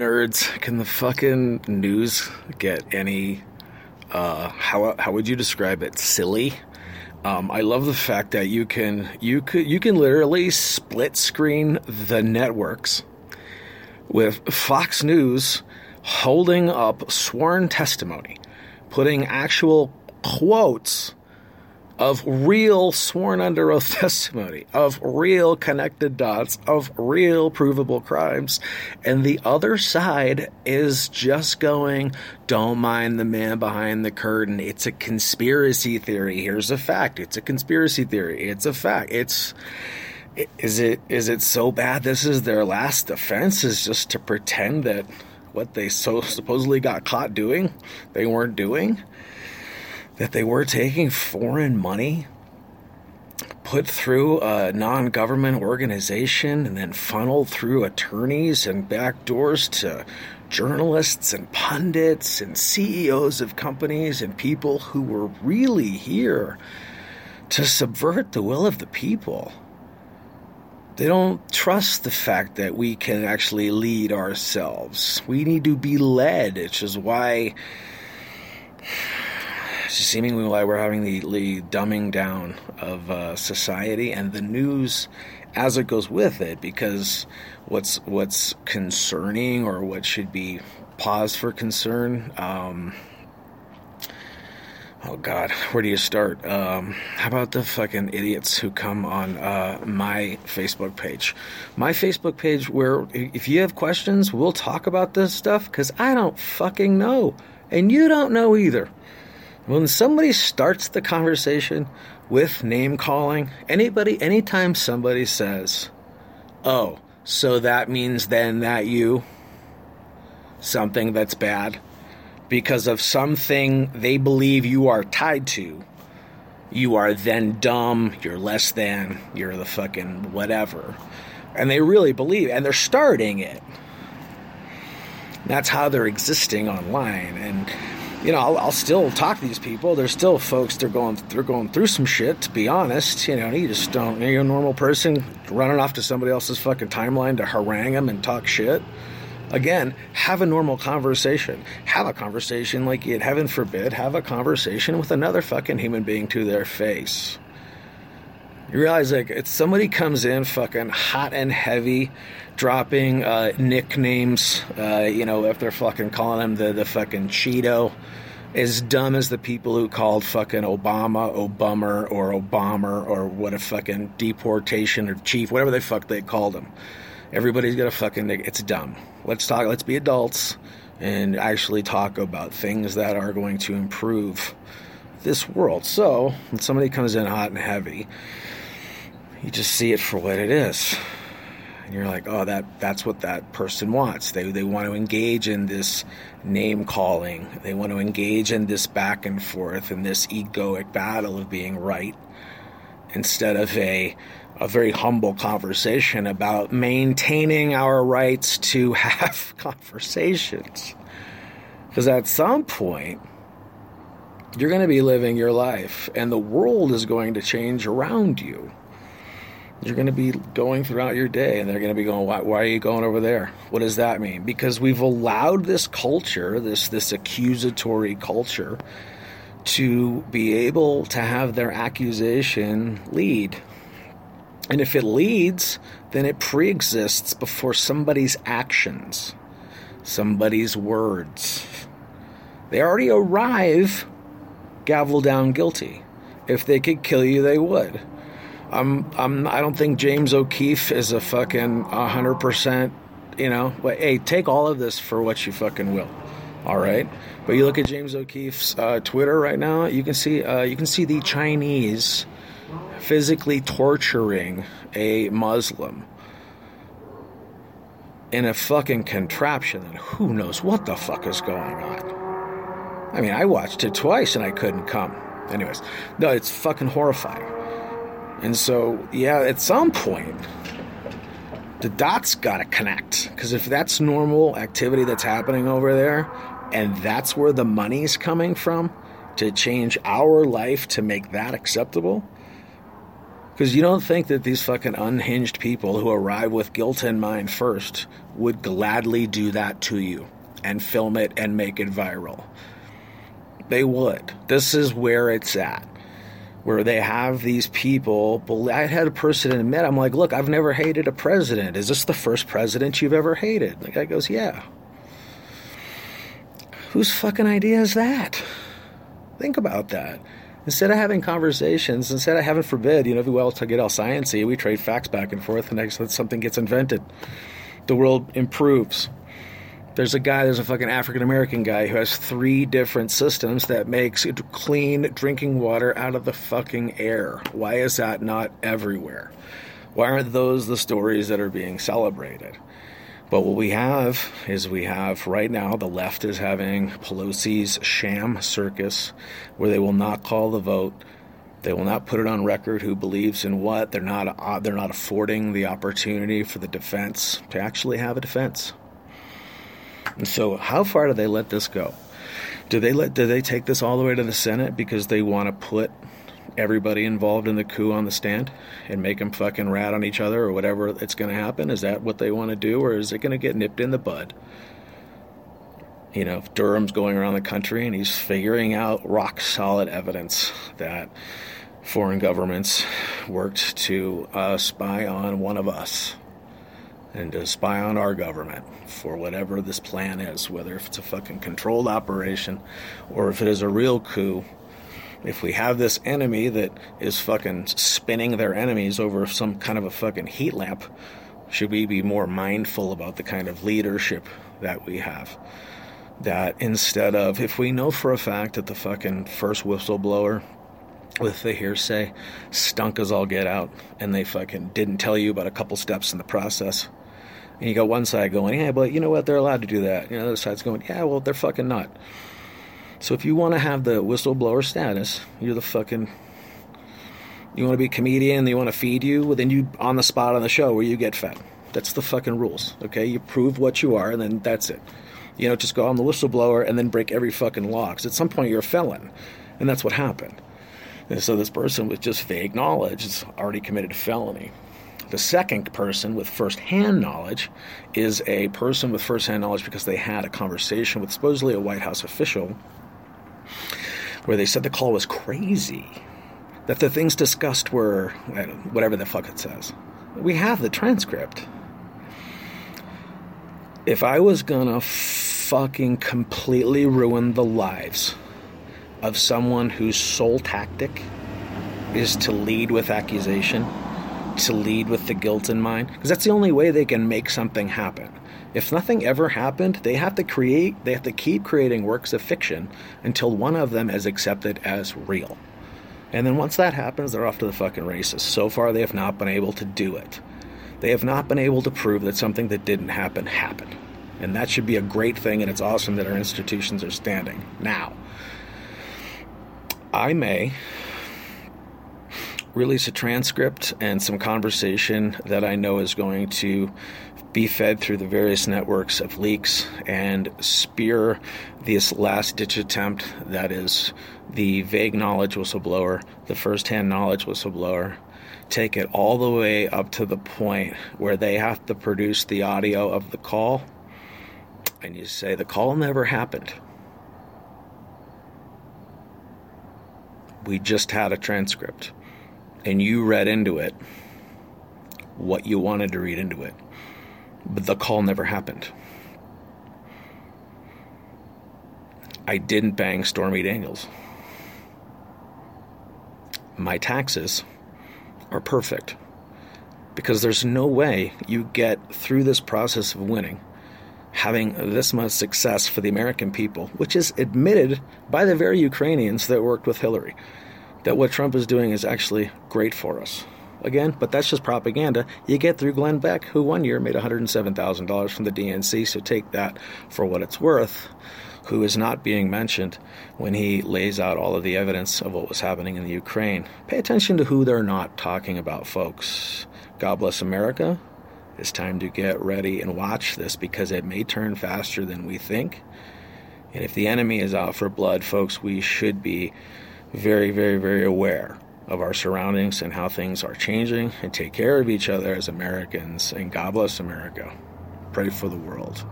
nerds can the fucking news get any uh how how would you describe it? Silly? Um, I love the fact that you can you could you can literally split screen the networks with Fox News holding up sworn testimony, putting actual quotes of real sworn under oath testimony, of real connected dots, of real provable crimes. And the other side is just going, don't mind the man behind the curtain. It's a conspiracy theory. Here's a fact. It's a conspiracy theory. It's a fact. It's. Is it is it so bad? This is their last defense is just to pretend that what they so supposedly got caught doing, they weren't doing that they were taking foreign money put through a non government organization and then funneled through attorneys and back doors to journalists and pundits and CEOs of companies and people who were really here to subvert the will of the people. They don't trust the fact that we can actually lead ourselves. We need to be led, which is why seemingly why we're having the, the dumbing down of uh, society and the news as it goes with it because what's what's concerning or what should be pause for concern um, oh god where do you start? Um, how about the fucking idiots who come on uh, my facebook page? My facebook page where if you have questions we'll talk about this stuff because i don't fucking know. And you don't know either when somebody starts the conversation with name calling, anybody, anytime somebody says, oh, so that means then that you, something that's bad, because of something they believe you are tied to, you are then dumb, you're less than, you're the fucking whatever. And they really believe, and they're starting it. That's how they're existing online. And you know, I'll, I'll, still talk to these people. There's still folks they're going they're going through some shit. To be honest, you know, you just don't. You're a normal person running off to somebody else's fucking timeline to harangue them and talk shit. Again, have a normal conversation. Have a conversation like. Heaven forbid, have a conversation with another fucking human being to their face. You realize like if somebody comes in fucking hot and heavy, dropping uh, nicknames, uh, you know, if they're fucking calling him the the fucking Cheeto, as dumb as the people who called fucking Obama Obama or Obama or what a fucking deportation or chief, whatever they fuck they called him. Everybody's got a fucking it's dumb. Let's talk. Let's be adults and actually talk about things that are going to improve this world. So when somebody comes in hot and heavy you just see it for what it is. And you're like, oh, that that's what that person wants. They they want to engage in this name calling. They want to engage in this back and forth and this egoic battle of being right instead of a a very humble conversation about maintaining our rights to have conversations. Because at some point, you're going to be living your life, and the world is going to change around you you're going to be going throughout your day and they're going to be going why, why, are you going over there? What does that mean? Because we've allowed this culture this this accusatory culture to be able to have their accusation lead. And if it leads then it pre-exists before somebody's actions somebody's words. They already arrive gavel down guilty. If they could kill you they would I'm I'm I don't think James O'Keefe is a fucking hundred percent. You know, but hey, take all of this for what you fucking will. All right, but you look at James O'Keefe's uh, Twitter right now. You can see uh, you can see the Chinese physically torturing a Muslim in a fucking contraption, and who knows what the fuck is going on. I mean, I watched it twice and I couldn't come. Anyways, no, it's fucking horrifying. And so, yeah, at some point, the dots got to connect. Because if that's normal activity that's happening over there, and that's where the money's coming from to change our life to make that acceptable, Because you don't think that these fucking unhinged people who arrive with guilt in mind first would gladly do that to you and film it and make it viral. They would. This is where it's at. Where they have these people. I had a person in admit, I'm like, look, I've never hated a president. Is this the first president you've ever hated? The guy goes, yeah. Whose fucking idea is that? Think about that. Instead of having conversations, instead of having forbid, you know, if we all get all sciencey, we trade facts back and forth, and next something gets invented, the world improves. There's a guy, there's a fucking African American guy who has three different systems that makes clean drinking water out of the fucking air. Why is that not everywhere? Why aren't those the stories that are being celebrated? But what we have is we have right now the left is having Pelosi's sham circus where they will not call the vote. They will not put it on record who believes in what. They're not uh, they're not affording the opportunity for the defense to actually have a defense. So, how far do they let this go? Do they let do they take this all the way to the Senate because they want to put everybody involved in the coup on the stand and make them fucking rat on each other or whatever it's going to happen? Is that what they want to do, or is it going to get nipped in the bud? You know, Durham's going around the country and he's figuring out rock solid evidence that foreign governments worked to uh, spy on one of us and to spy on our government for whatever this plan is, whether if it's a fucking controlled operation or if it is a real coup. If we have this enemy that is fucking spinning their enemies over some kind of a fucking heat lamp, should we be more mindful about the kind of leadership that we have? That instead of, if we know for a fact that the fucking first whistleblower with the hearsay stunk as all get out and they fucking didn't tell you about a couple steps in the process and you got one side going, yeah, but you know what? They're allowed to do that. You know, the other side's going, yeah, well, they're fucking not. So if you want to have the whistleblower status, you're the fucking. You want to be a comedian, they want to feed you, well, then you on the spot on the show where you get fed. That's the fucking rules, okay? You prove what you are, and then that's it. You know, just go on the whistleblower and then break every fucking law. Because at some point you're a felon, and that's what happened. And so this person with just vague knowledge has already committed a felony. The second person with first-hand knowledge is a person with first-hand knowledge because they had a conversation with supposedly a White House official where they said the call was crazy, that the things discussed were whatever the fuck it says. We have the transcript. If I was gonna fucking completely ruin the lives of someone whose sole tactic is to lead with accusation to lead with the guilt in mind because that's the only way they can make something happen. If nothing ever happened, they have to create, they have to keep creating works of fiction until one of them is accepted as real. And then once that happens, they're off to the fucking races. So far, they have not been able to do it. They have not been able to prove that something that didn't happen happened. And that should be a great thing, and it's awesome that our institutions are standing. Now, I may release a transcript and some conversation that I know is going to be fed through the various networks of leaks and spear this last ditch attempt that is the vague knowledge whistleblower, the first hand knowledge whistleblower. Take it all the way up to the point where they have to produce the audio of the call, and you say the call never happened. We just had a transcript and you read into it what you wanted to read into it. But the call never happened. I didn't bang Stormy Daniels. My taxes are perfect because there's no way you get through this process of winning having this much success for the American people, which is admitted by the very Ukrainians that worked with Hillary that what Trump is doing is actually great for us. Again, but that's just propaganda. You get through Glenn Beck, who one year made $107,000 from the DNC, so take that for what it's worth, who is not being mentioned when he lays out all of the evidence of what was happening in the Ukraine. Pay attention to who they're not talking about, folks. God bless America. It's time to get ready and watch this because it may turn faster than we think. And if the enemy is out for blood, folks, we should be very, very, very aware of our surroundings and how things are changing and take care of each other as Americans. And God bless America. Pray for the world.